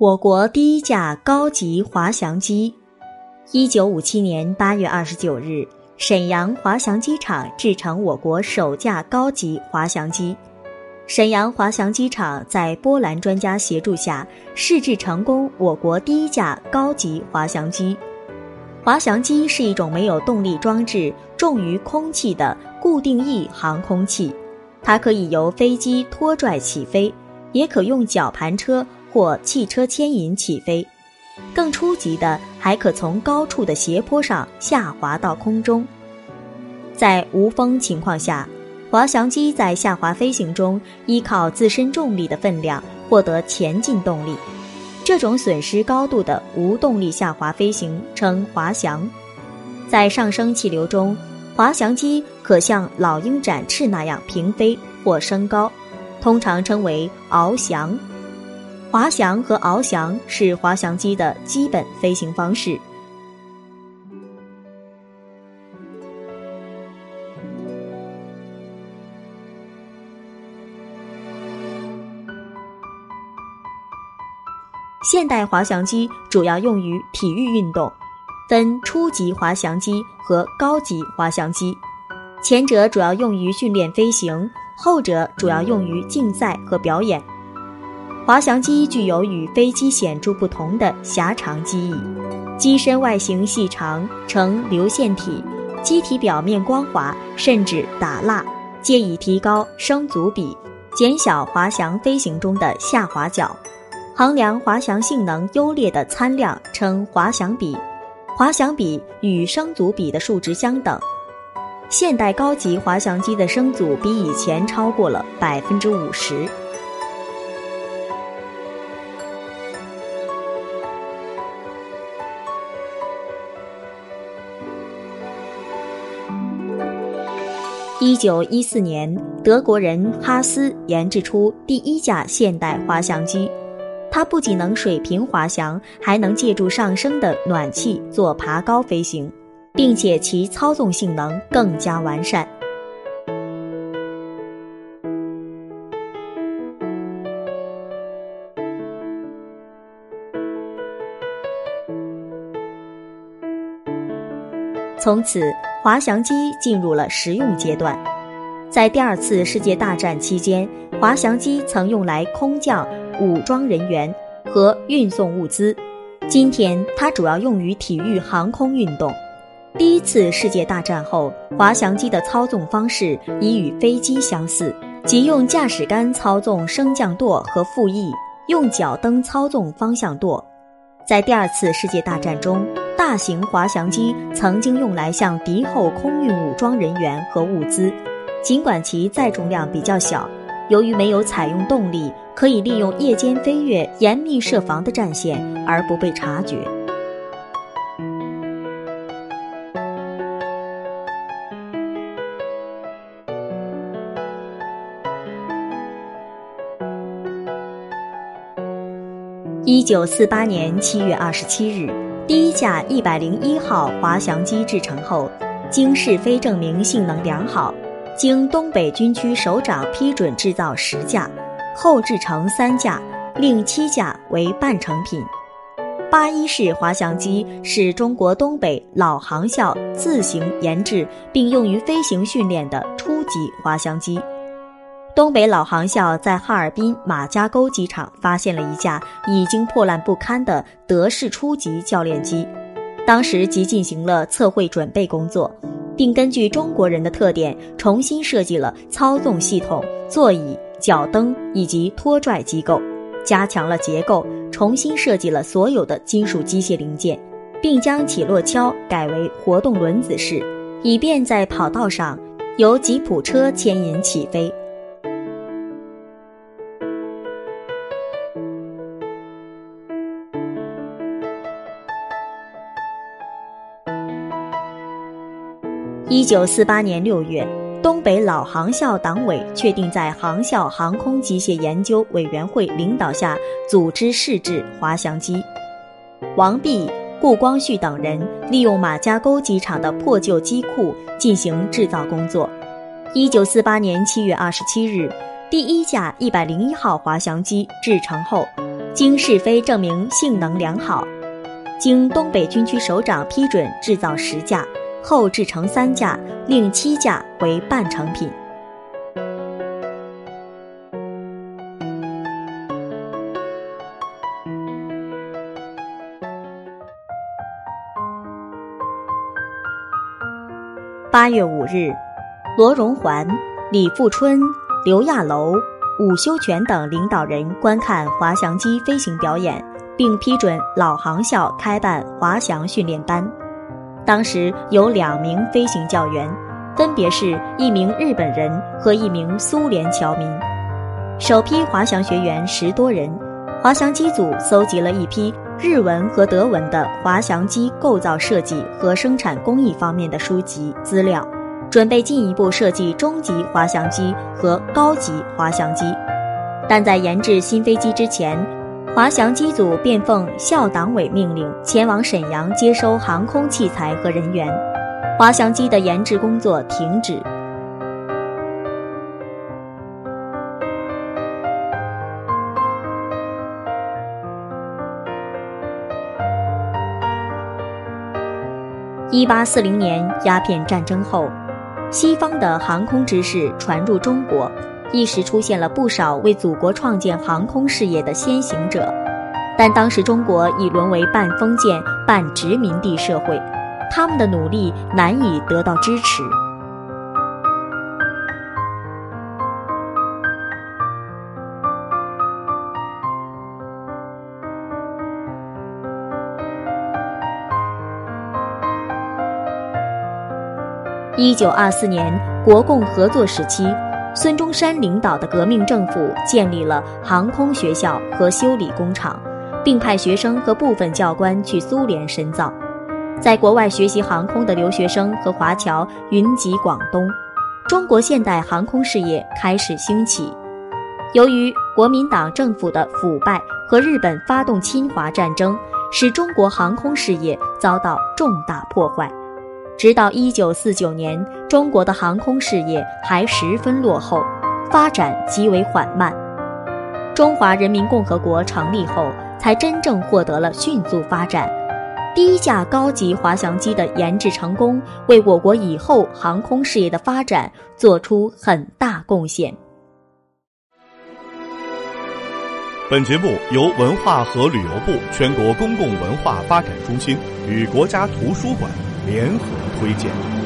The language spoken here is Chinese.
我国第一架高级滑翔机，一九五七年八月二十九日，沈阳滑翔机场制成我国首架高级滑翔机。沈阳滑翔机场在波兰专家协助下试制成功我国第一架高级滑翔机。滑翔机是一种没有动力装置、重于空气的固定翼航空器，它可以由飞机拖拽起飞，也可用绞盘车。或汽车牵引起飞，更初级的还可从高处的斜坡上下滑到空中。在无风情况下，滑翔机在下滑飞行中依靠自身重力的分量获得前进动力。这种损失高度的无动力下滑飞行称滑翔。在上升气流中，滑翔机可像老鹰展翅那样平飞或升高，通常称为翱翔。滑翔和翱翔是滑翔机的基本飞行方式。现代滑翔机主要用于体育运动，分初级滑翔机和高级滑翔机，前者主要用于训练飞行，后者主要用于竞赛和表演。滑翔机具有与飞机显著不同的狭长机翼，机身外形细长，呈流线体，机体表面光滑，甚至打蜡，借以提高升阻比，减小滑翔飞行中的下滑角。衡量滑翔性能优劣的参量称滑翔比，滑翔比与升阻比的数值相等。现代高级滑翔机的升阻比以前超过了百分之五十。一九一四年，德国人哈斯研制出第一架现代滑翔机。它不仅能水平滑翔，还能借助上升的暖气做爬高飞行，并且其操纵性能更加完善。从此。滑翔机进入了实用阶段，在第二次世界大战期间，滑翔机曾用来空降武装人员和运送物资。今天，它主要用于体育航空运动。第一次世界大战后，滑翔机的操纵方式已与飞机相似，即用驾驶杆操纵升降舵和副翼，用脚蹬操纵方向舵。在第二次世界大战中。大型滑翔机曾经用来向敌后空运武装人员和物资，尽管其载重量比较小，由于没有采用动力，可以利用夜间飞越严密设防的战线而不被察觉。一九四八年七月二十七日。第一架一百零一号滑翔机制成后，经试飞证明性能良好，经东北军区首长批准制造十架，后制成三架，另七架为半成品。八一式滑翔机是中国东北老航校自行研制并用于飞行训练的初级滑翔机。东北老航校在哈尔滨马家沟机场发现了一架已经破烂不堪的德式初级教练机，当时即进行了测绘准备工作，并根据中国人的特点重新设计了操纵系统、座椅、脚蹬以及拖拽机构，加强了结构，重新设计了所有的金属机械零件，并将起落橇改为活动轮子式，以便在跑道上由吉普车牵引起飞。一九四八年六月，东北老航校党委确定在航校航空机械研究委员会领导下组织试制滑翔机。王弼、顾光绪等人利用马家沟机场的破旧机库进行制造工作。一九四八年七月二十七日，第一架一百零一号滑翔机制成后，经试飞证明性能良好，经东北军区首长批准制造十架，后制成三架，另七架为半成品。八月五日，罗荣桓、李富春、刘亚楼、伍修权等领导人观看滑翔机飞行表演，并批准老航校开办滑翔训练班。当时有两名飞行教员，分别是一名日本人和一名苏联侨民。首批滑翔学员十多人，滑翔机组搜集了一批。日文和德文的滑翔机构造设计和生产工艺方面的书籍资料，准备进一步设计中级滑翔机和高级滑翔机。但在研制新飞机之前，滑翔机组便奉校党委命令前往沈阳接收航空器材和人员，滑翔机的研制工作停止。一八四零年鸦片战争后，西方的航空知识传入中国，一时出现了不少为祖国创建航空事业的先行者。但当时中国已沦为半封建半殖民地社会，他们的努力难以得到支持。一九二四年，国共合作时期，孙中山领导的革命政府建立了航空学校和修理工厂，并派学生和部分教官去苏联深造。在国外学习航空的留学生和华侨云集广东，中国现代航空事业开始兴起。由于国民党政府的腐败和日本发动侵华战争，使中国航空事业遭到重大破坏。直到一九四九年，中国的航空事业还十分落后，发展极为缓慢。中华人民共和国成立后，才真正获得了迅速发展。第一架高级滑翔机的研制成功，为我国以后航空事业的发展做出很大贡献。本节目由文化和旅游部全国公共文化发展中心与国家图书馆。联合推荐。